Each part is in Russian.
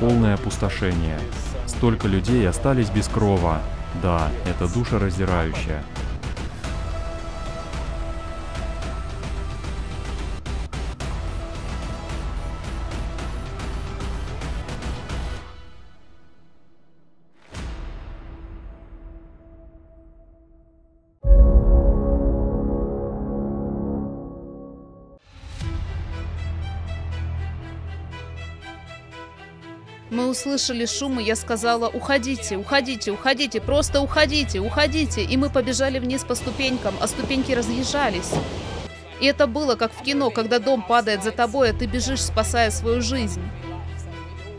Полное опустошение. Столько людей остались без крова. Да, это душераздирающее. Мы услышали шум, и я сказала, уходите, уходите, уходите, просто уходите, уходите. И мы побежали вниз по ступенькам, а ступеньки разъезжались. И это было как в кино, когда дом падает за тобой, а ты бежишь, спасая свою жизнь.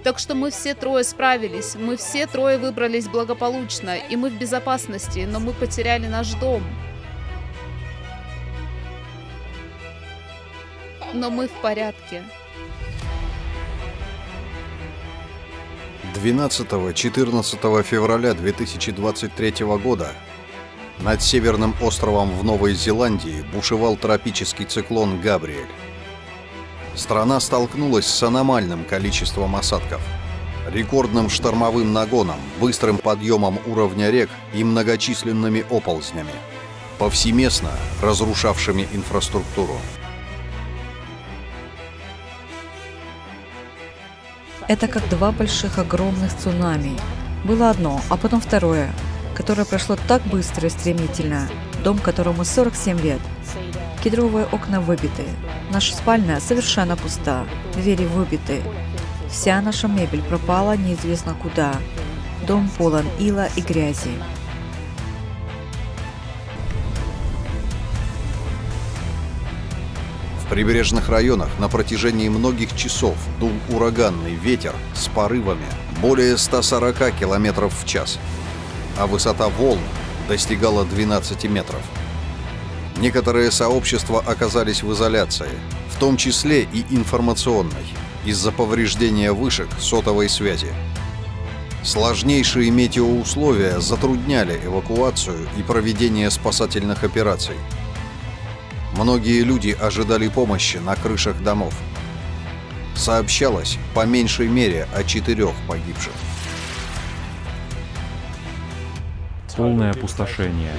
Так что мы все трое справились, мы все трое выбрались благополучно, и мы в безопасности, но мы потеряли наш дом. Но мы в порядке. 12-14 февраля 2023 года над северным островом в Новой Зеландии бушевал тропический циклон Габриэль. Страна столкнулась с аномальным количеством осадков, рекордным штормовым нагоном, быстрым подъемом уровня рек и многочисленными оползнями, повсеместно разрушавшими инфраструктуру. Это как два больших огромных цунами. Было одно, а потом второе, которое прошло так быстро и стремительно. Дом, которому 47 лет. Кедровые окна выбиты. Наша спальня совершенно пуста. Двери выбиты. Вся наша мебель пропала неизвестно куда. Дом полон ила и грязи. Прибрежных районах на протяжении многих часов дул ураганный ветер с порывами более 140 км в час, а высота волн достигала 12 метров. Некоторые сообщества оказались в изоляции, в том числе и информационной, из-за повреждения вышек сотовой связи. Сложнейшие метеоусловия затрудняли эвакуацию и проведение спасательных операций – Многие люди ожидали помощи на крышах домов. Сообщалось по меньшей мере о четырех погибших. Полное опустошение.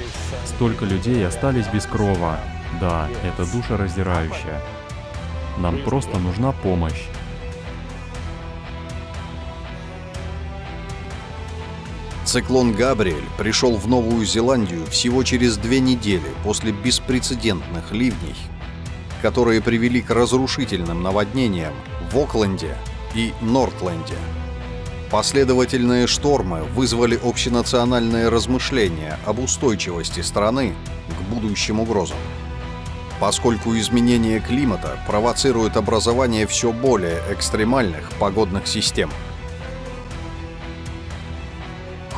Столько людей остались без крова. Да, это душераздирающее. Нам просто нужна помощь. Циклон Габриэль пришел в Новую Зеландию всего через две недели после беспрецедентных ливней, которые привели к разрушительным наводнениям в Окленде и Нортленде. Последовательные штормы вызвали общенациональные размышления об устойчивости страны к будущим угрозам. Поскольку изменение климата провоцирует образование все более экстремальных погодных систем –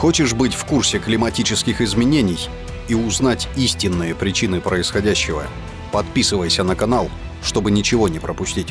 Хочешь быть в курсе климатических изменений и узнать истинные причины происходящего? Подписывайся на канал, чтобы ничего не пропустить.